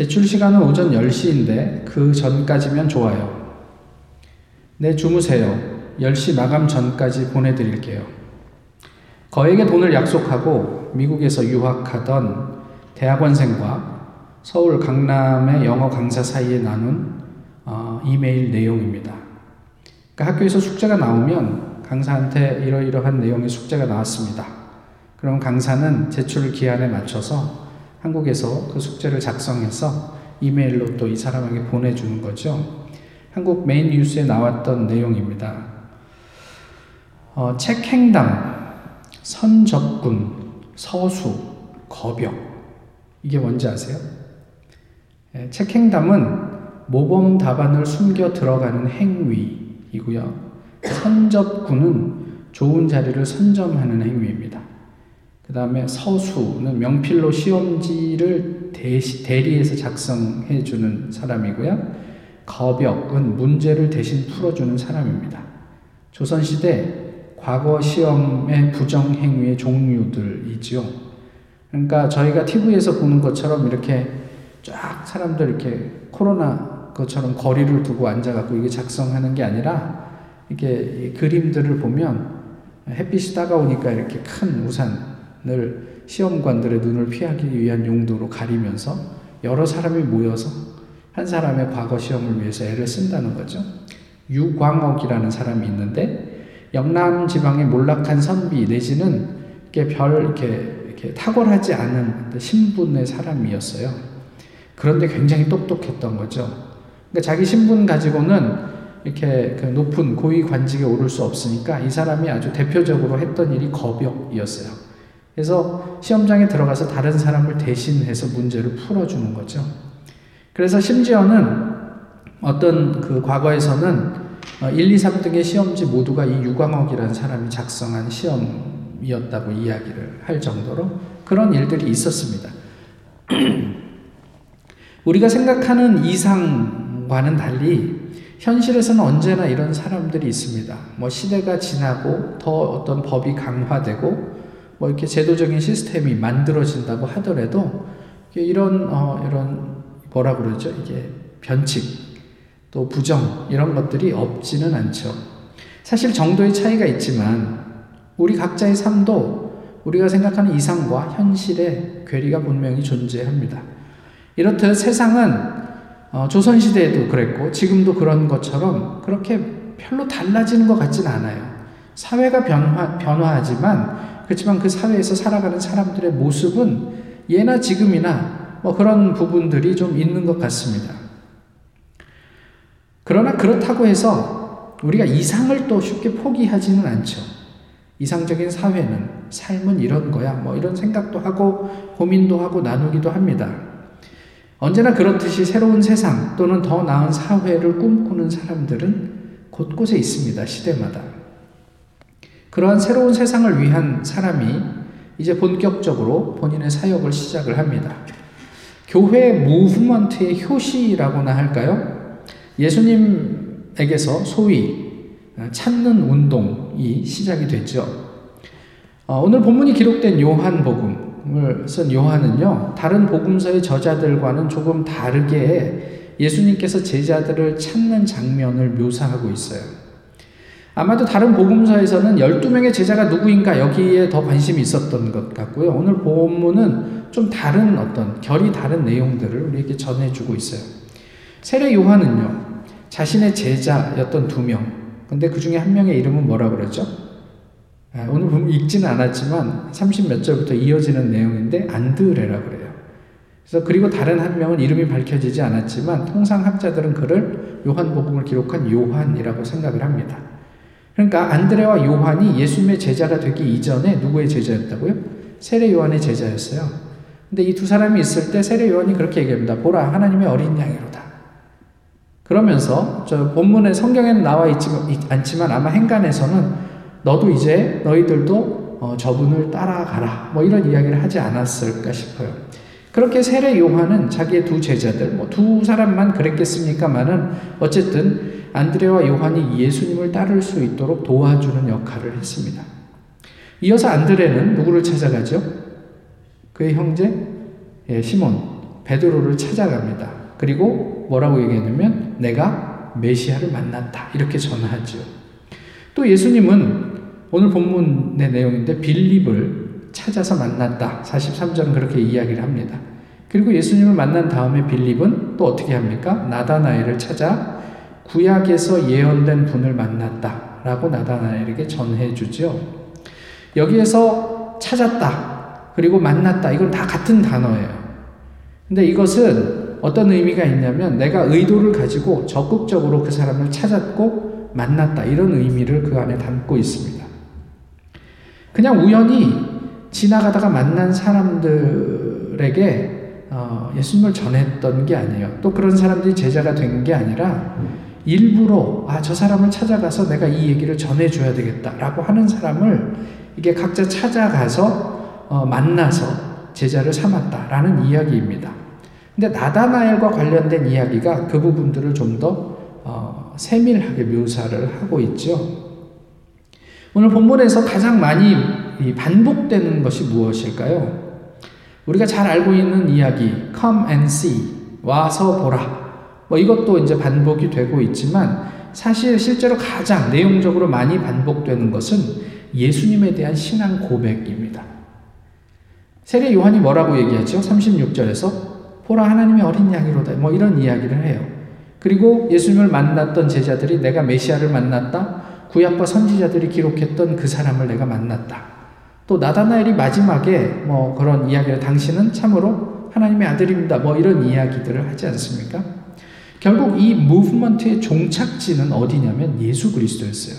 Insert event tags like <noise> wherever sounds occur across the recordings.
제출 시간은 오전 10시인데 그 전까지면 좋아요. 네, 주무세요. 10시 마감 전까지 보내드릴게요. 거에게 돈을 약속하고 미국에서 유학하던 대학원생과 서울 강남의 영어 강사 사이에 나눈 어, 이메일 내용입니다. 그러니까 학교에서 숙제가 나오면 강사한테 이러이러한 내용의 숙제가 나왔습니다. 그럼 강사는 제출 기한에 맞춰서 한국에서 그 숙제를 작성해서 이메일로 또 이 사람에게 보내주는 거죠. 한국 메인 뉴스에 나왔던 내용입니다. 어, 책행당, 선접군, 서수, 거벽. 이게 뭔지 아세요? 예, 책행담은 모범 답안을 숨겨 들어가는 행위이고요. 선접군은 좋은 자리를 선점하는 행위입니다. 그 다음에 서수는 명필로 시험지를 대시, 대리해서 작성해 주는 사람이고요. 거벽은 문제를 대신 풀어주는 사람입니다. 조선시대 과거 시험의 부정행위의 종류들이지요. 그러니까 저희가 TV에서 보는 것처럼 이렇게 쫙 사람들 이렇게 코로나 것처럼 거리를 두고 앉아갖고 이게 작성하는 게 아니라 이게 그림들을 보면 햇빛이 따가우니까 이렇게 큰 우산 을 시험관들의 눈을 피하기 위한 용도로 가리면서 여러 사람이 모여서 한 사람의 과거 시험을 위해서 애를 쓴다는 거죠. 유광옥이라는 사람이 있는데 영남 지방의 몰락한 선비 내지는 이렇게 별 이렇게, 이렇게 탁월하지 않은 신분의 사람이었어요. 그런데 굉장히 똑똑했던 거죠. 그러니까 자기 신분 가지고는 이렇게 그 높은 고위 관직에 오를 수 없으니까 이 사람이 아주 대표적으로 했던 일이 거벽이었어요. 그래서 시험장에 들어가서 다른 사람을 대신해서 문제를 풀어주는 거죠. 그래서 심지어는 어떤 그 과거에서는 1, 2, 3등의 시험지 모두가 이 유광옥이라는 사람이 작성한 시험이었다고 이야기를 할 정도로 그런 일들이 있었습니다. <clears throat> 우리가 생각하는 이상과는 달리 현실에서는 언제나 이런 사람들이 있습니다. 뭐 시대가 지나고 더 어떤 법이 강화되고 뭐 이렇게 제도적인 시스템이 만들어진다고 하더라도 이런 어 이런 뭐라 그러죠? 이게 변칙 또 부정 이런 것들이 없지는 않죠. 사실 정도의 차이가 있지만 우리 각자의 삶도 우리가 생각하는 이상과 현실의 괴리가 분명히 존재합니다. 이렇듯 세상은 어, 조선시대에도 그랬고 지금도 그런 것처럼 그렇게 별로 달라지는 것 같지는 않아요. 사회가 변화, 변화하지만 그렇지만 그 사회에서 살아가는 사람들의 모습은 예나 지금이나 뭐 그런 부분들이 좀 있는 것 같습니다. 그러나 그렇다고 해서 우리가 이상을 또 쉽게 포기하지는 않죠. 이상적인 사회는 삶은 이런 거야. 뭐 이런 생각도 하고 고민도 하고 나누기도 합니다. 언제나 그렇듯이 새로운 세상 또는 더 나은 사회를 꿈꾸는 사람들은 곳곳에 있습니다. 시대마다. 그러한 새로운 세상을 위한 사람이 이제 본격적으로 본인의 사역을 시작을 합니다. 교회 무브먼트의 효시라고나 할까요? 예수님에게서 소위 찾는 운동이 시작이 됐죠. 어, 오늘 본문이 기록된 요한복음 을 쓴 요한은요, 다른 복음서의 저자들과는 조금 다르게 예수님께서 제자들을 찾는 장면을 묘사하고 있어요. 아마도 다른 복음서에서는 12명의 제자가 누구인가 여기에 더 관심이 있었던 것 같고요. 오늘 본문은 좀 다른 어떤 결이 다른 내용들을 우리에게 전해주고 있어요. 세례 요한은요, 자신의 제자였던 두 명. 근데 그 중에 한 명의 이름은 뭐라 그러죠? 아, 오늘 보면 읽지는 않았지만 30 몇 절부터 이어지는 내용인데 안드레라 그래요. 그래서 그리고 다른 한 명은 이름이 밝혀지지 않았지만 통상 학자들은 그를 요한복음을 기록한 요한이라고 생각을 합니다. 그러니까 안드레와 요한이 예수님의 제자가 되기 이전에 누구의 제자였다고요? 세례 요한의 제자였어요. 근데 이 두 사람이 있을 때 세례 요한이 그렇게 얘기합니다. 보라 하나님의 어린 양이로다. 그러면서 저 본문에 성경에는 나와 있지 않지만 아마 행간에서는 너도 이제 너희들도 어, 저분을 따라가라. 뭐 이런 이야기를 하지 않았을까 싶어요. 그렇게 세례 요한은 자기의 두 제자들, 뭐 두 사람만 그랬겠습니까만은 어쨌든 안드레와 요한이 예수님을 따를 수 있도록 도와주는 역할을 했습니다. 이어서 안드레는 누구를 찾아가죠? 그의 형제 예, 시몬 베드로를 찾아갑니다. 그리고 뭐라고 얘기했냐면 내가 메시아를 만났다 이렇게 전하죠. 또 예수님은 오늘 본문의 내용인데 빌립을 찾아서 만났다. 43절은 그렇게 이야기를 합니다. 그리고 예수님을 만난 다음에 빌립은 또 어떻게 합니까? 나다나엘을 찾아 구약에서 예언된 분을 만났다. 라고 나다나엘에게 전해 주죠. 여기에서 찾았다. 그리고 만났다. 이건 다 같은 단어예요. 근데 이것은 어떤 의미가 있냐면 내가 의도를 가지고 적극적으로 그 사람을 찾았고 만났다. 이런 의미를 그 안에 담고 있습니다. 그냥 우연히 지나가다가 만난 사람들에게 어, 예수님을 전했던 게 아니에요. 또 그런 사람들이 제자가 된 게 아니라 일부러 아, 저 사람을 찾아가서 내가 이 얘기를 전해줘야 되겠다라고 하는 사람을 이게 각자 찾아가서 어, 만나서 제자를 삼았다라는 이야기입니다. 근데 나다나엘과 관련된 이야기가 그 부분들을 좀더 어, 세밀하게 묘사를 하고 있죠. 오늘 본문에서 가장 많이 반복되는 것이 무엇일까요? 우리가 잘 알고 있는 이야기, come and see, 와서 보라. 뭐 이것도 이제 반복이 되고 있지만 사실 실제로 가장 내용적으로 많이 반복되는 것은 예수님에 대한 신앙 고백입니다. 세례 요한이 뭐라고 얘기하죠? 36절에서 보라 하나님의 어린 양이로다. 뭐 이런 이야기를 해요. 그리고 예수님을 만났던 제자들이 내가 메시아를 만났다. 구약과 선지자들이 기록했던 그 사람을 내가 만났다. 또 나다나엘이 마지막에 뭐 그런 이야기를 당신은 참으로 하나님의 아들입니다. 뭐 이런 이야기들을 하지 않습니까? 결국 이 무브먼트의 종착지는 어디냐면 예수 그리스도였어요.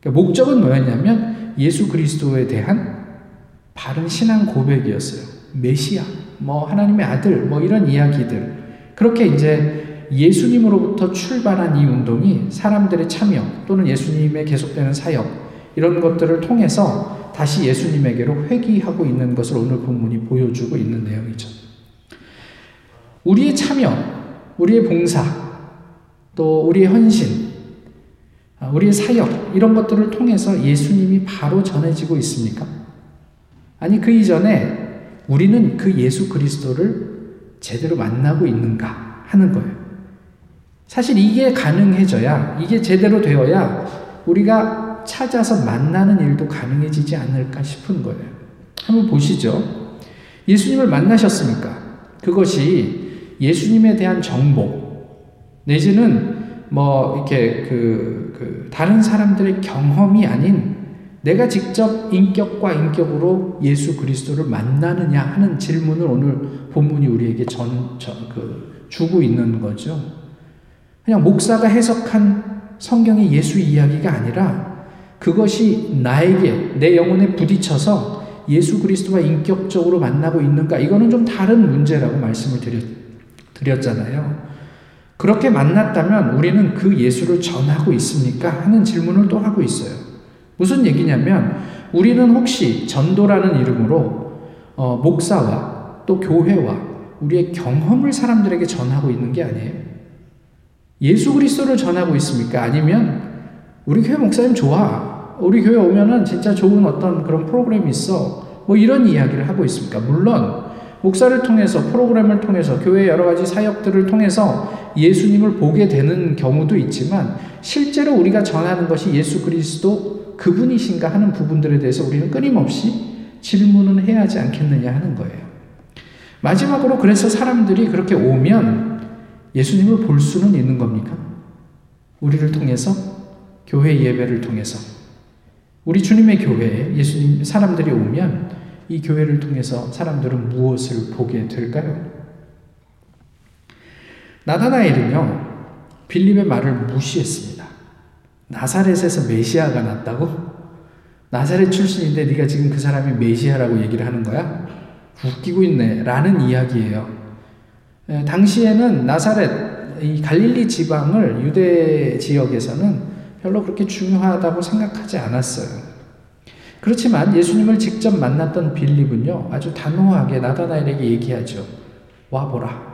그러니까 목적은 뭐였냐면 예수 그리스도에 대한 바른 신앙 고백이었어요. 메시아, 뭐 하나님의 아들, 뭐 이런 이야기들. 그렇게 이제 예수님으로부터 출발한 이 운동이 사람들의 참여 또는 예수님의 계속되는 사역 이런 것들을 통해서 다시 예수님에게로 회귀하고 있는 것을 오늘 본문이 보여주고 있는 내용이죠. 우리의 참여, 우리의 봉사, 또 우리의 헌신, 아, 우리의 사역, 이런 것들을 통해서 예수님이 바로 전해지고 있습니까? 아니, 그 이전에 우리는 그 예수 그리스도를 제대로 만나고 있는가 하는 거예요. 사실 이게 가능해져야, 이게 제대로 되어야 우리가 찾아서 만나는 일도 가능해지지 않을까 싶은 거예요. 한번 보시죠. 예수님을 만나셨습니까? 그것이 예수님에 대한 정보, 내지는 뭐 이렇게 그, 그 다른 사람들의 경험이 아닌 내가 직접 인격과 인격으로 예수 그리스도를 만나느냐 하는 질문을 오늘 본문이 우리에게 전, 전, 그, 주고 있는 거죠. 그냥 목사가 해석한 성경의 예수 이야기가 아니라 그것이 나에게, 내 영혼에 부딪혀서 예수 그리스도와 인격적으로 만나고 있는가, 이거는 좀 다른 문제라고 말씀을 드렸, 드렸잖아요. 그렇게 만났다면 우리는 그 예수를 전하고 있습니까? 하는 질문을 또 하고 있어요. 무슨 얘기냐면 우리는 혹시 전도라는 이름으로 어, 목사와 또 교회와 우리의 경험을 사람들에게 전하고 있는 게 아니에요. 예수 그리스도를 전하고 있습니까? 아니면 우리 교회 목사님 좋아. 우리 교회 오면은 진짜 좋은 어떤 그런 프로그램이 있어. 뭐 이런 이야기를 하고 있습니까? 물론 목사를 통해서 프로그램을 통해서 교회 여러 가지 사역들을 통해서 예수님을 보게 되는 경우도 있지만 실제로 우리가 전하는 것이 예수 그리스도 그분이신가 하는 부분들에 대해서 우리는 끊임없이 질문은 해야 하지 않겠느냐 하는 거예요. 마지막으로 그래서 사람들이 그렇게 오면 예수님을 볼 수는 있는 겁니까? 우리를 통해서 교회 예배를 통해서 우리 주님의 교회에 예수님 사람들이 오면 이 교회를 통해서 사람들은 무엇을 보게 될까요? 나다나엘은요, 빌립의 말을 무시했습니다. 나사렛에서 메시아가 났다고? 나사렛 출신인데 네가 지금 그 사람이 메시아라고 얘기를 하는 거야? 웃기고 있네. 라는 이야기예요. 에, 당시에는 나사렛, 이 갈릴리 지방을 유대 지역에서는 별로 그렇게 중요하다고 생각하지 않았어요. 그렇지만 예수님을 직접 만났던 빌립은요, 아주 단호하게 나다나엘에게 얘기하죠. 와보라.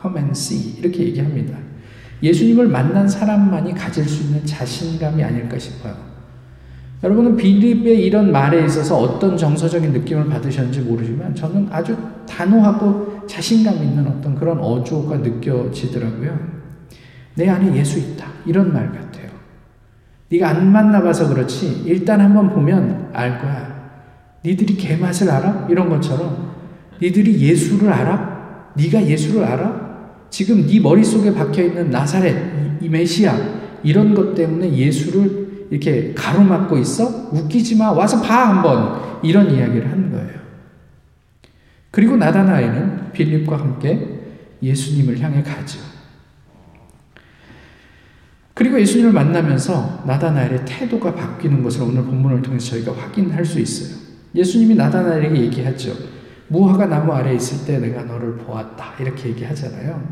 Come and see. 이렇게 얘기합니다. 예수님을 만난 사람만이 가질 수 있는 자신감이 아닐까 싶어요. 여러분은 빌립의 이런 말에 있어서 어떤 정서적인 느낌을 받으셨는지 모르지만 저는 아주 단호하고 자신감 있는 어떤 그런 어조가 느껴지더라고요. 내 안에 예수 있다. 이런 말 같아요. 네가 안 만나봐서 그렇지 일단 한번 보면 알 거야. 니들이 개맛을 알아? 이런 것처럼 니들이 예수를 알아? 네가 예수를 알아? 지금 네 머릿속에 박혀 있는 나사렛 이, 이 메시아 이런 것 때문에 예수를 이렇게 가로막고 있어? 웃기지 마. 와서 봐 한번. 이런 이야기를 하는 거예요. 그리고 나다나엘은 빌립과 함께 예수님을 향해 가죠. 그리고 예수님을 만나면서 나다나엘의 태도가 바뀌는 것을 오늘 본문을 통해서 저희가 확인할 수 있어요. 예수님이 나다나엘에게 얘기하죠. 무화과 나무 아래 있을 때 내가 너를 보았다. 이렇게 얘기하잖아요.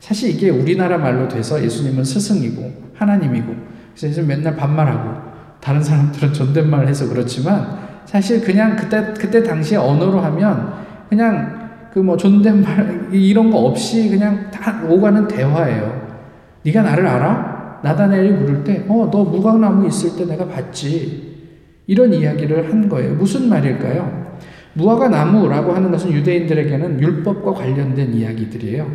사실 이게 우리나라 말로 돼서 예수님은 스승이고 하나님이고 그래서 예수님 맨날 반말하고 다른 사람들은 존댓말 해서 그렇지만 사실 그냥 그때 그때 당시에 언어로 하면 그냥 그 뭐 존댓말 이런 거 없이 그냥 다 오가는 대화예요. 네가 나를 알아? 나다나엘이 물을 때, 어, 너 무화과나무 있을 때 내가 봤지. 이런 이야기를 한 거예요. 무슨 말일까요? 무화과 나무라고 하는 것은 유대인들에게는 율법과 관련된 이야기들이에요.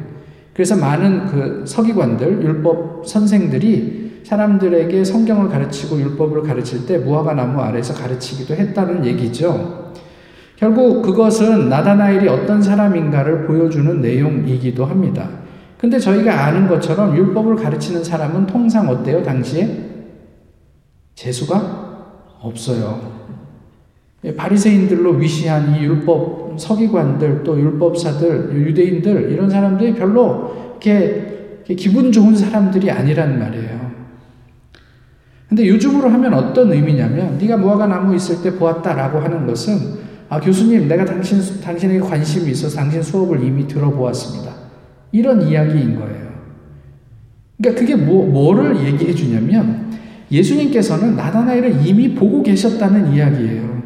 그래서 많은 그 서기관들, 율법 선생들이 사람들에게 성경을 가르치고 율법을 가르칠 때 무화과 나무 아래서 가르치기도 했다는 얘기죠. 결국 그것은 나다나엘이 어떤 사람인가를 보여주는 내용이기도 합니다. 근데 저희가 아는 것처럼 율법을 가르치는 사람은 통상 어때요? 당시에? 재수가 없어요. 예, 바리새인들로 위시한 이 율법 서기관들 또 율법사들 유대인들 이런 사람들이 별로 이렇게 기분 좋은 사람들이 아니란 말이에요. 근데 요즘으로 하면 어떤 의미냐면 네가 무화과 나무 있을 때 보았다라고 하는 것은 아 교수님 내가 당신 당신에게 관심이 있어서 당신 수업을 이미 들어보았습니다. 이런 이야기인 거예요. 그러니까 그게 뭐, 뭐를 얘기해 주냐면 예수님께서는 나다나엘을 이미 보고 계셨다는 이야기예요.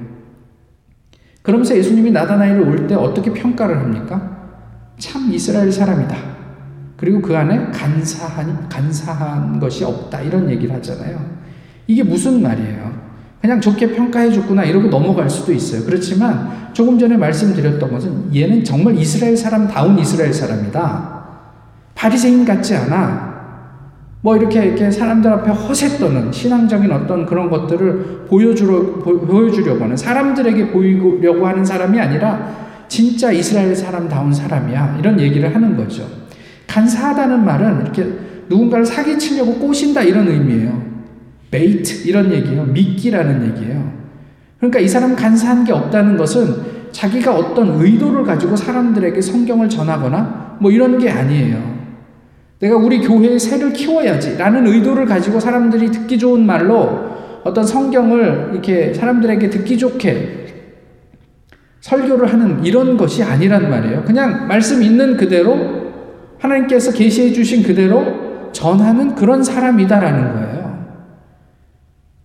그러면서 예수님이 나다나엘을 올 때 어떻게 평가를 합니까? 참 이스라엘 사람이다. 그리고 그 안에 간사한, 간사한 것이 없다. 이런 얘기를 하잖아요. 이게 무슨 말이에요? 그냥 좋게 평가해 줬구나. 이러고 넘어갈 수도 있어요. 그렇지만 조금 전에 말씀드렸던 것은 얘는 정말 이스라엘 사람 다운 이스라엘 사람이다. 바리새인 같지 않아. 뭐 이렇게 이렇게 사람들 앞에 허세 떠는 신앙적인 어떤 그런 것들을 보여주려 보여주려고 하는 사람들에게 보이려고 하는 사람이 아니라 진짜 이스라엘 사람다운 사람이야 이런 얘기를 하는 거죠. 간사하다는 말은 이렇게 누군가를 사기치려고 꼬신다 이런 의미예요. 베이트 이런 얘기예요. 미끼라는 얘기예요. 그러니까 이 사람 간사한 게 없다는 것은 자기가 어떤 의도를 가지고 사람들에게 성경을 전하거나 뭐 이런 게 아니에요. 내가 우리 교회의 새를 키워야지 라는 의도를 가지고 사람들이 듣기 좋은 말로 어떤 성경을 이렇게 사람들에게 듣기 좋게 설교를 하는 이런 것이 아니란 말이에요. 그냥 말씀 있는 그대로 하나님께서 계시해 주신 그대로 전하는 그런 사람이다라는 거예요.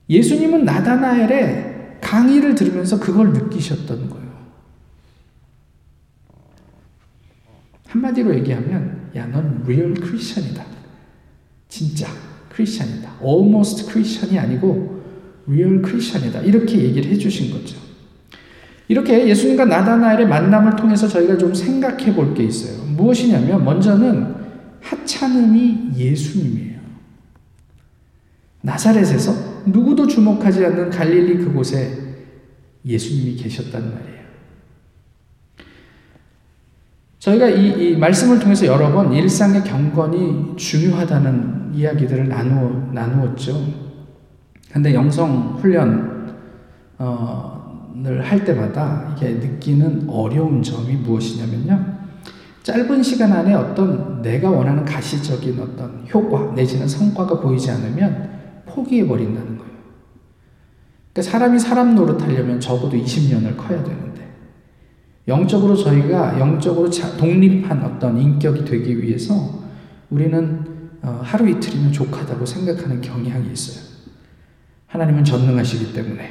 예수님은 나다나엘의 강의를 들으면서 그걸 느끼셨던 거예요. 한마디로 얘기하면 야, 넌 real 크리스천이다. 진짜 크리스천이다. almost 크리스천이 아니고 real 크리스천이다. 이렇게 얘기를 해 주신 거죠. 이렇게 예수님과 나다나엘의 만남을 통해서 저희가 좀 생각해 볼 게 있어요. 무엇이냐면 먼저는 하찮음이 예수님이에요. 나사렛에서 누구도 주목하지 않는 갈릴리 그곳에 예수님이 계셨단 말이에요. 저희가 이, 이, 말씀을 통해서 여러 번 일상의 경건이 중요하다는 이야기들을 나누어, 나누었죠. 근데 영성 훈련을 할 때마다 이게 느끼는 어려운 점이 무엇이냐면요. 짧은 시간 안에 어떤 내가 원하는 가시적인 어떤 효과 내지는 성과가 보이지 않으면 포기해버린다는 거예요. 그러니까 사람이 사람 노릇하려면 적어도 20년을 커야 되는데 영적으로 저희가 영적으로 독립한 어떤 인격이 되기 위해서 우리는 어, 하루 이틀이면 족하다고 생각하는 경향이 있어요. 하나님은 전능하시기 때문에.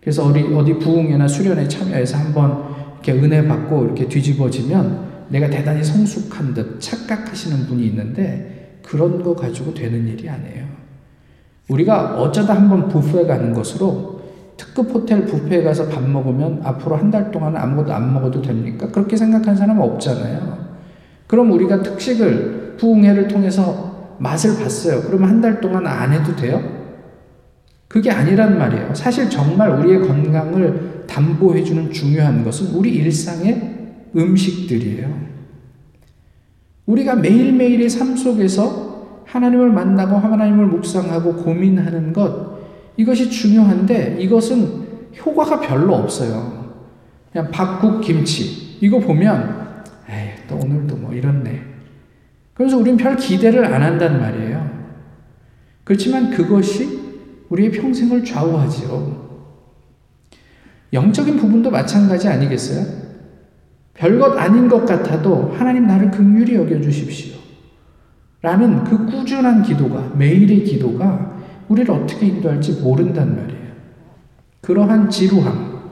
그래서 어디, 어디 부흥회나 수련회 참여해서 한번 이렇게 은혜 받고 이렇게 뒤집어지면 내가 대단히 성숙한 듯 착각하시는 분이 있는데 그런 거 가지고 되는 일이 아니에요. 우리가 어쩌다 한번 부부에 가는 것으로 특급 호텔 뷔페에 가서 밥 먹으면 앞으로 한 달 동안 아무것도 안 먹어도 됩니까? 그렇게 생각하는 사람은 없잖아요. 그럼 우리가 특식을 부흥회를 통해서 맛을 봤어요. 그러면 한 달 동안 안 해도 돼요? 그게 아니란 말이에요. 사실 정말 우리의 건강을 담보해주는 중요한 것은 우리 일상의 음식들이에요. 우리가 매일매일의 삶 속에서 하나님을 만나고 하나님을 묵상하고 고민하는 것, 이것이 중요한데 이것은 효과가 별로 없어요. 그냥 밥, 국, 김치. 이거 보면, 에이, 또 오늘도 뭐 이렇네. 그래서 우리는 별 기대를 안 한단 말이에요. 그렇지만 그것이 우리의 평생을 좌우하지요. 영적인 부분도 마찬가지 아니겠어요? 별것 아닌 것 같아도 하나님 나를 극률히 여겨 주십시오. 라는 그 꾸준한 기도가, 매일의 기도가 우리를 어떻게 인도할지 모른단 말이에요. 그러한 지루함,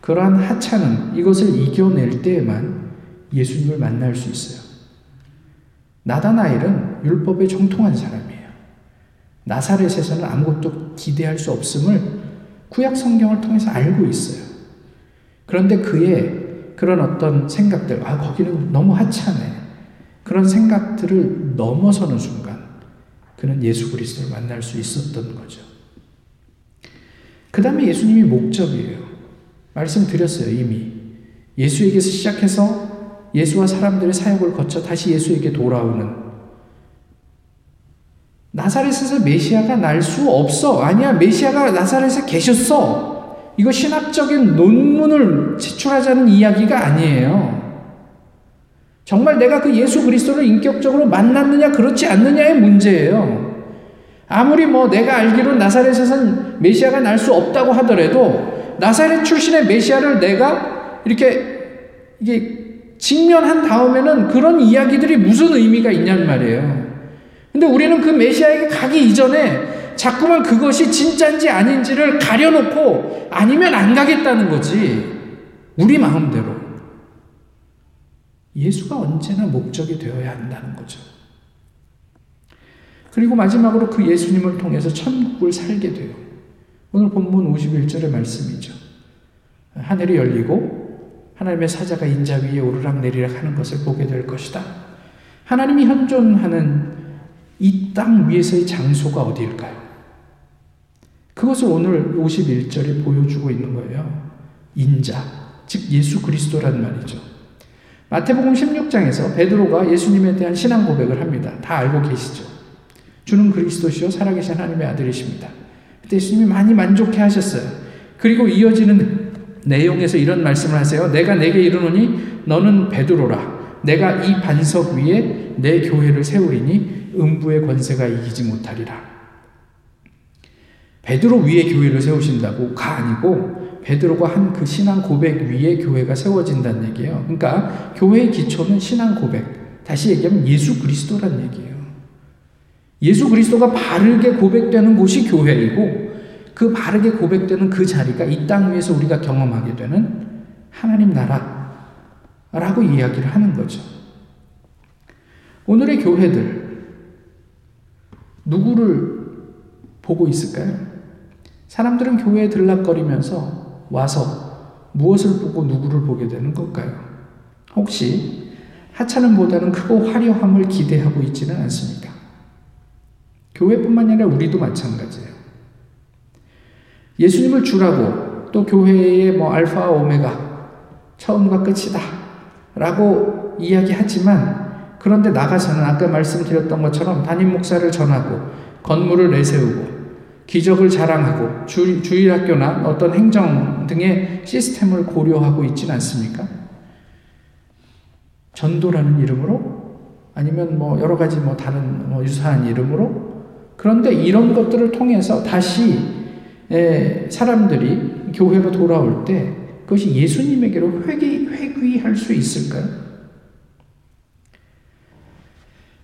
그러한 하찮음, 이것을 이겨낼 때에만 예수님을 만날 수 있어요. 나다나엘은 율법에 정통한 사람이에요. 나사렛에서는 아무것도 기대할 수 없음을 구약 성경을 통해서 알고 있어요. 그런데 그의 그런 어떤 생각들, 아, 거기는 너무 하찮네. 그런 생각들을 넘어서는 순간 그는 예수 그리스도를 만날 수 있었던 거죠. 그 다음에 예수님이 목적이에요. 말씀드렸어요, 이미. 예수에게서 시작해서 예수와 사람들의 사역을 거쳐 다시 예수에게 돌아오는 나사렛에서 메시아가 날 수 없어. 아니야, 메시아가 나사렛에 계셨어. 이거 신학적인 논문을 제출하자는 이야기가 아니에요. 정말 내가 그 예수 그리스도를 인격적으로 만났느냐 그렇지 않느냐의 문제예요. 아무리 뭐 내가 알기로 나사렛에선 메시아가 날 수 없다고 하더라도 나사렛 출신의 메시아를 내가 이렇게 이게 직면한 다음에는 그런 이야기들이 무슨 의미가 있냔 말이에요. 근데 우리는 그 메시아에게 가기 이전에 자꾸만 그것이 진짜인지 아닌지를 가려놓고 아니면 안 가겠다는 거지. 우리 마음대로. 예수가 언제나 목적이 되어야 한다는 거죠. 그리고 마지막으로 그 예수님을 통해서 천국을 살게 돼요. 오늘 본문 51절의 말씀이죠. 하늘이 열리고 하나님의 사자가 인자 위에 오르락 내리락 하는 것을 보게 될 것이다. 하나님이 현존하는 이 땅 위에서의 장소가 어디일까요? 그것을 오늘 51절에 보여주고 있는 거예요. 인자, 즉 예수 그리스도란 말이죠. 마태복음 16장에서 베드로가 예수님에 대한 신앙 고백을 합니다. 다 알고 계시죠. 주는 그리스도시요 살아계신 하나님의 아들이십니다. 그때 예수님이 많이 만족해 하셨어요. 그리고 이어지는 내용에서 이런 말씀을 하세요. 내가 내게 이르노니 너는 베드로라. 내가 이 반석 위에 내 교회를 세우리니 음부의 권세가 이기지 못하리라. 베드로 위에 교회를 세우신다고 가 아니고 베드로가 한 그 신앙 고백 위에 교회가 세워진다는 얘기예요. 그러니까 교회의 기초는 신앙 고백. 다시 얘기하면 예수 그리스도란 얘기예요. 예수 그리스도가 바르게 고백되는 곳이 교회이고 그 바르게 고백되는 그 자리가 이 땅 위에서 우리가 경험하게 되는 하나님 나라라고 이야기를 하는 거죠. 오늘의 교회들 누구를 보고 있을까요? 사람들은 교회에 들락거리면서 와서 무엇을 보고 누구를 보게 되는 걸까요? 혹시 하찮음보다는 크고 화려함을 기대하고 있지는 않습니까? 교회뿐만 아니라 우리도 마찬가지예요. 예수님을 주라고 또 교회의 뭐 알파 오메가 처음과 끝이다 라고 이야기하지만 그런데 나가서는 아까 말씀드렸던 것처럼 담임 목사를 전하고 건물을 내세우고 기적을 자랑하고 주, 주일학교나 어떤 행정 등의 시스템을 고려하고 있지는 않습니까? 전도라는 이름으로 아니면 뭐 여러 가지 뭐 다른 뭐 유사한 이름으로 그런데 이런 것들을 통해서 다시 사람들이 교회로 돌아올 때 그것이 예수님에게로 회귀, 회귀할 수 있을까요?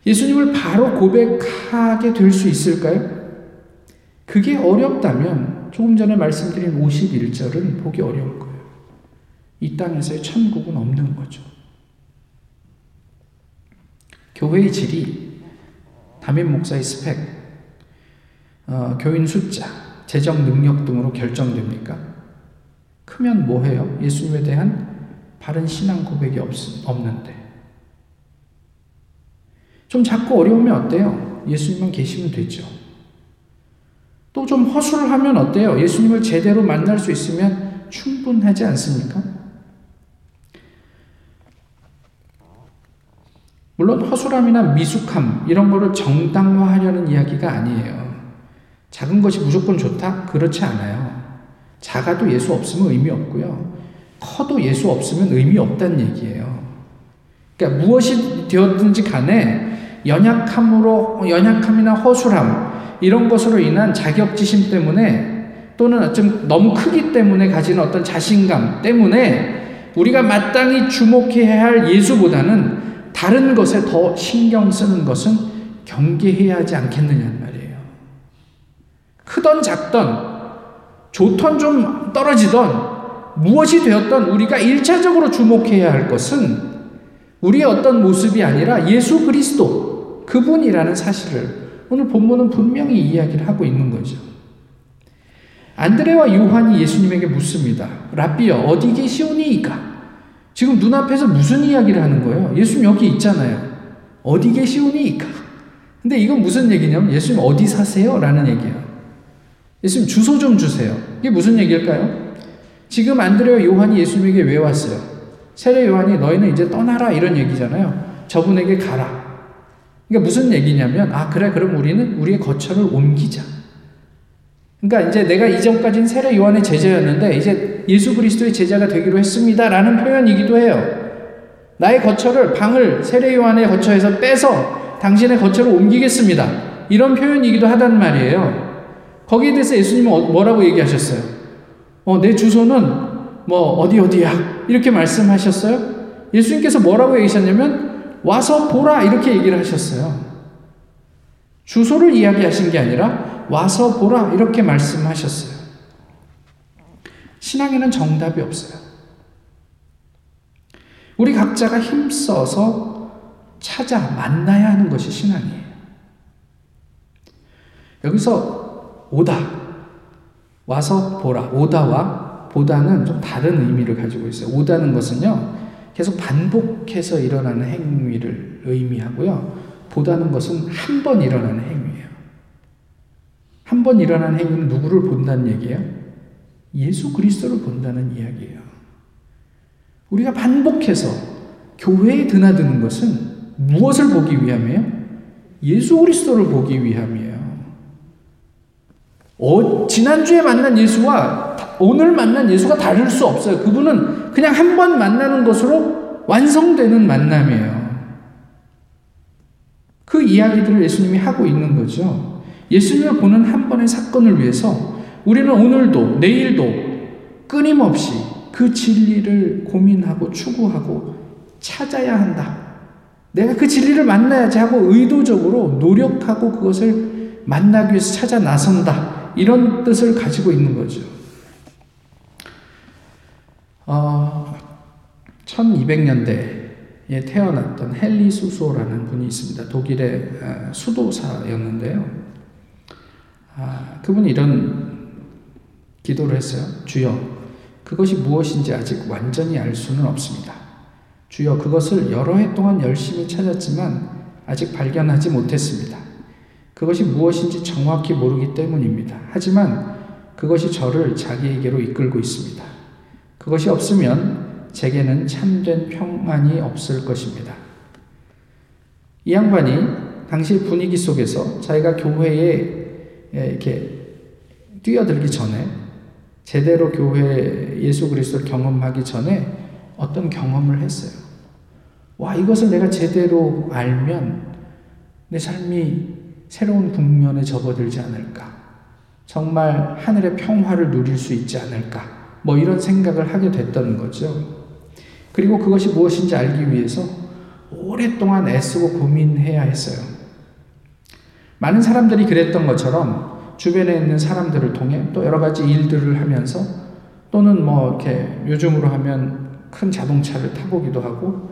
예수님을 바로 고백하게 될 수 있을까요? 그게 어렵다면 조금 전에 말씀드린 51절은 보기 어려울 거예요. 이 땅에서의 천국은 없는 거죠. 교회의 질이 담임 목사의 스펙, 어, 교인 숫자, 재정 능력 등으로 결정됩니까? 하면 뭐해요? 예수님에 대한 바른 신앙 고백이 없, 없는데. 좀 자꾸 어려우면 어때요? 예수님만 계시면 되죠. 또 좀 허술을 하면 어때요? 예수님을 제대로 만날 수 있으면 충분하지 않습니까? 물론 허술함이나 미숙함 이런 거를 정당화하려는 이야기가 아니에요. 작은 것이 무조건 좋다? 그렇지 않아요. 작아도 예수 없으면 의미 없고요. 커도 예수 없으면 의미 없다는 얘기예요. 그러니까 무엇이 되었든지 간에 연약함으로 연약함이나 허술함 이런 것으로 인한 자격지심 때문에 또는 어쩜 너무 크기 때문에 가지는 어떤 자신감 때문에 우리가 마땅히 주목해야 할 예수보다는 다른 것에 더 신경 쓰는 것은 경계해야 하지 않겠느냐는 말이에요. 크던 작던, 좋던 좀 떨어지던, 무엇이 되었던 우리가 일차적으로 주목해야 할 것은 우리의 어떤 모습이 아니라 예수 그리스도, 그분이라는 사실을 오늘 본문은 분명히 이야기를 하고 있는 거죠. 안드레와 요한이 예수님에게 묻습니다. 라비여, 어디 계시오니이까? 지금 눈앞에서 무슨 이야기를 하는 거예요? 예수님 여기 있잖아요. 어디 계시오니까? 근데 이건 무슨 얘기냐면 예수님 어디 사세요? 라는 얘기예요. 예수님 주소 좀 주세요. 이게 무슨 얘기일까요? 지금 안드레와 요한이 예수님에게 왜 왔어요? 세례 요한이 너희는 이제 떠나라 이런 얘기잖아요. 저분에게 가라. 그러니까 무슨 얘기냐면 아 그래 그럼 우리는 우리의 거처를 옮기자. 그러니까 이제 내가 이전까지는 세례 요한의 제자였는데 이제 예수 그리스도의 제자가 되기로 했습니다 라는 표현이기도 해요. 나의 거처를 방을 세례 요한의 거처에서 빼서 당신의 거처로 옮기겠습니다. 이런 표현이기도 하단 말이에요. 거기에 대해서 예수님은 어, 뭐라고 얘기하셨어요? 어, 내 주소는 뭐 어디 어디야 이렇게 말씀하셨어요. 예수님께서 뭐라고 얘기하셨냐면 와서 보라 이렇게 얘기를 하셨어요. 주소를 이야기하신 게 아니라 와서 보라 이렇게 말씀하셨어요. 신앙에는 정답이 없어요. 우리 각자가 힘써서 찾아 만나야 하는 것이 신앙이에요. 여기서 오다, 와서 보라. 오다와 보다는 좀 다른 의미를 가지고 있어요. 오다는 것은요, 계속 반복해서 일어나는 행위를 의미하고요. 보다는 것은 한 번 일어나는 행위예요. 한 번 일어난 행위는 누구를 본다는 얘기예요? 예수 그리스도를 본다는 이야기예요. 우리가 반복해서 교회에 드나드는 것은 무엇을 보기 위함이에요? 예수 그리스도를 보기 위함이에요. 어, 지난주에 만난 예수와 오늘 만난 예수가 다를 수 없어요. 그분은 그냥 한 번 만나는 것으로 완성되는 만남이에요. 그 이야기들을 예수님이 하고 있는 거죠. 예수님을 보는 한 번의 사건을 위해서 우리는 오늘도 내일도 끊임없이 그 진리를 고민하고 추구하고 찾아야 한다. 내가 그 진리를 만나야지 하고 의도적으로 노력하고 그것을 만나기 위해서 찾아 나선다. 이런 뜻을 가지고 있는 거죠. 어, 1200년대에 태어났던 헨리 수소라는 분이 있습니다. 독일의 어, 수도사였는데요. 아, 그분이 이런 기도를 했어요. 주여, 그것이 무엇인지 아직 완전히 알 수는 없습니다. 주여, 그것을 여러 해 동안 열심히 찾았지만 아직 발견하지 못했습니다. 그것이 무엇인지 정확히 모르기 때문입니다. 하지만 그것이 저를 자기에게로 이끌고 있습니다. 그것이 없으면 제게는 참된 평안이 없을 것입니다. 이 양반이 당시 분위기 속에서 자기가 교회에 예, 이렇게 뛰어들기 전에 제대로 교회 예수 그리스도를 경험하기 전에 어떤 경험을 했어요. 와, 이것을 내가 제대로 알면 내 삶이 새로운 국면에 접어들지 않을까. 정말 하늘의 평화를 누릴 수 있지 않을까. 뭐 이런 생각을 하게 됐던 거죠. 그리고 그것이 무엇인지 알기 위해서 오랫동안 애쓰고 고민해야 했어요. 많은 사람들이 그랬던 것처럼 주변에 있는 사람들을 통해 또 여러 가지 일들을 하면서 또는 뭐 이렇게 요즘으로 하면 큰 자동차를 타보기도 하고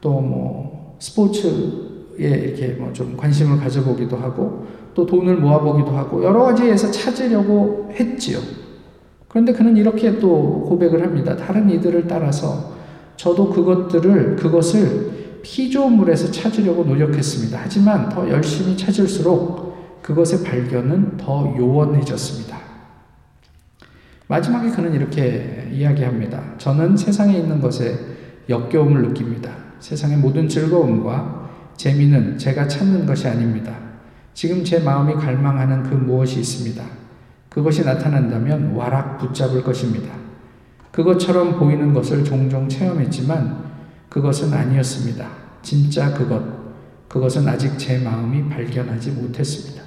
또 뭐 스포츠에 이렇게 뭐 좀 관심을 가져보기도 하고 또 돈을 모아보기도 하고 여러 가지에서 찾으려고 했지요. 그런데 그는 이렇게 또 고백을 합니다. 다른 이들을 따라서 저도 그것들을, 그것을 피조물에서 찾으려고 노력했습니다. 하지만 더 열심히 찾을수록 그것의 발견은 더 요원해졌습니다. 마지막에 그는 이렇게 이야기합니다. 저는 세상에 있는 것에 역겨움을 느낍니다. 세상의 모든 즐거움과 재미는 제가 찾는 것이 아닙니다. 지금 제 마음이 갈망하는 그 무엇이 있습니다. 그것이 나타난다면 와락 붙잡을 것입니다. 그것처럼 보이는 것을 종종 체험했지만 그것은 아니었습니다. 진짜 그것, 그것은 아직 제 마음이 발견하지 못했습니다.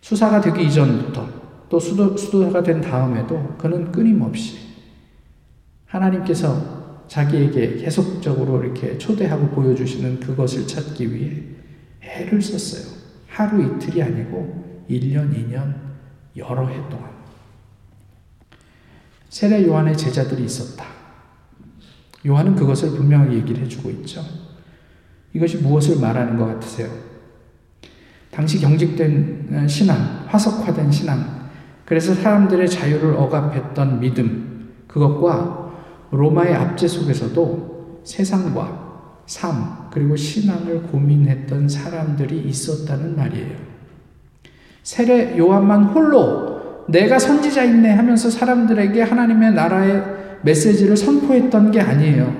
수사가 되기 이전부터 또 수도, 수도가 된 다음에도 그는 끊임없이 하나님께서 자기에게 계속적으로 이렇게 초대하고 보여주시는 그것을 찾기 위해 애를 썼어요. 하루 이틀이 아니고 1년, 2년, 여러 해 동안. 세례 요한의 제자들이 있었다. 요한은 그것을 분명히 얘기를 해주고 있죠. 이것이 무엇을 말하는 것 같으세요? 당시 경직된 신앙, 화석화된 신앙, 그래서 사람들의 자유를 억압했던 믿음, 그것과 로마의 압제 속에서도 세상과 삶, 그리고 신앙을 고민했던 사람들이 있었다는 말이에요. 세례 요한만 홀로 내가 선지자 있네 하면서 사람들에게 하나님의 나라의 메시지를 선포했던 게 아니에요.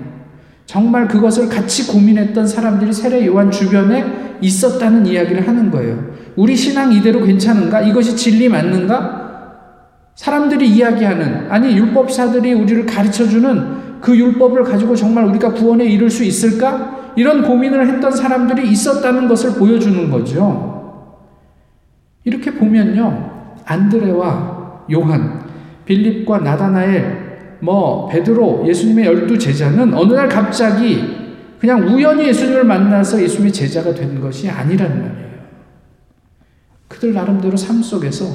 정말 그것을 같이 고민했던 사람들이 세례 요한 주변에 있었다는 이야기를 하는 거예요. 우리 신앙 이대로 괜찮은가? 이것이 진리 맞는가? 사람들이 이야기하는, 아니, 율법사들이 우리를 가르쳐 주는 그 율법을 가지고 정말 우리가 구원에 이를 수 있을까? 이런 고민을 했던 사람들이 있었다는 것을 보여주는 거죠. 이렇게 보면요. 안드레와 요한, 빌립과 나다나엘, 뭐 베드로, 예수님의 열두 제자는 어느 날 갑자기 그냥 우연히 예수님을 만나서 예수님의 제자가 된 것이 아니란 말이에요. 그들 나름대로 삶 속에서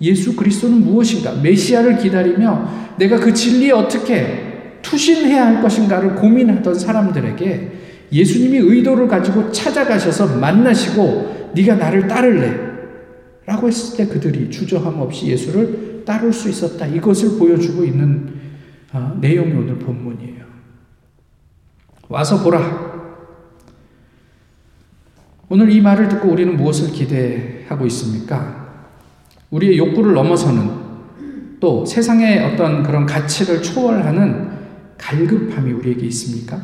예수 그리스도는 무엇인가? 메시아를 기다리며 내가 그 진리에 어떻게 투신해야 할 것인가를 고민하던 사람들에게 예수님이 의도를 가지고 찾아가셔서 만나시고 네가 나를 따를래 라고 했을 때 그들이 주저함 없이 예수를 따를 수 있었다. 이것을 보여주고 있는 어, 내용이 오늘 본문이에요. 와서 보라. 오늘 이 말을 듣고 우리는 무엇을 기대하고 있습니까? 우리의 욕구를 넘어서는 또 세상의 어떤 그런 가치를 초월하는 갈급함이 우리에게 있습니까?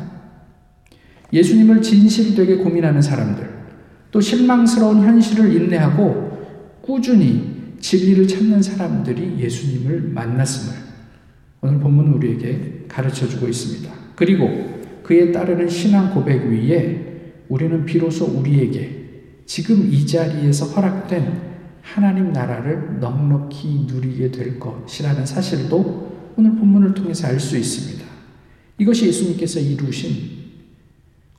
예수님을 진실되게 고민하는 사람들, 또 실망스러운 현실을 인내하고 꾸준히 진리를 찾는 사람들이 예수님을 만났음을 오늘 본문 우리에게 가르쳐 주고 있습니다. 그리고 그에 따르는 신앙 고백 위에 우리는 비로소 우리에게 지금 이 자리에서 허락된 하나님 나라를 넉넉히 누리게 될 것이라는 사실도 오늘 본문을 통해서 알 수 있습니다. 이것이 예수님께서 이루신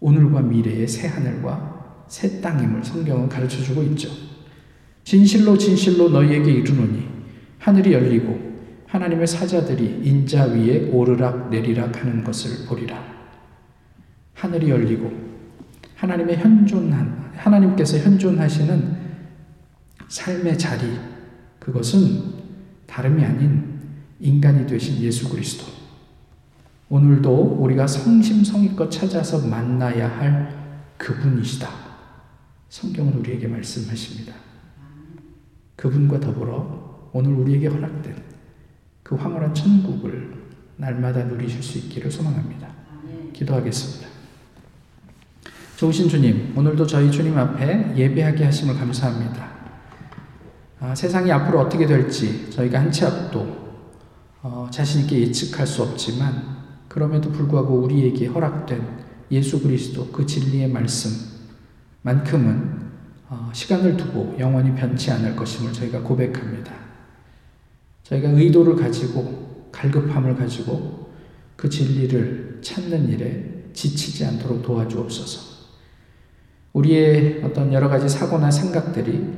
오늘과 미래의 새 하늘과 새 땅임을 성경은 가르쳐 주고 있죠. 진실로 진실로 너희에게 이르노니 하늘이 열리고 하나님의 사자들이 인자 위에 오르락 내리락 하는 것을 보리라. 하늘이 열리고 하나님의 현존한 하나님께서 현존하시는 삶의 자리 그것은 다름이 아닌 인간이 되신 예수 그리스도 오늘도 우리가 성심성의껏 찾아서 만나야 할 그분이시다. 성경은 우리에게 말씀하십니다. 그분과 더불어 오늘 우리에게 허락된 그 황홀한 천국을 날마다 누리실 수 있기를 소망합니다. 기도하겠습니다. 좋으신 주님, 오늘도 저희 주님 앞에 예배하게 하심을 감사합니다. 아, 세상이 앞으로 어떻게 될지 저희가 한 치 앞도 어, 자신있게 예측할 수 없지만 그럼에도 불구하고 우리에게 허락된 예수 그리스도 그 진리의 말씀만큼은 어, 시간을 두고 영원히 변치 않을 것임을 저희가 고백합니다. 저희가 의도를 가지고 갈급함을 가지고 그 진리를 찾는 일에 지치지 않도록 도와주옵소서. 우리의 어떤 여러 가지 사고나 생각들이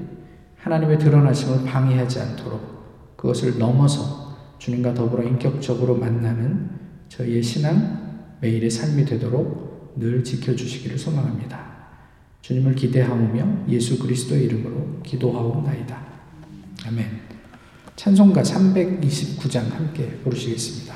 하나님의 드러나심을 방해하지 않도록 그것을 넘어서 주님과 더불어 인격적으로 만나는 저희의 신앙, 매일의 삶이 되도록 늘 지켜주시기를 소망합니다. 주님을 기대하오며 예수 그리스도의 이름으로 기도하옵나이다. 아멘. 찬송가 329장 함께 부르시겠습니다.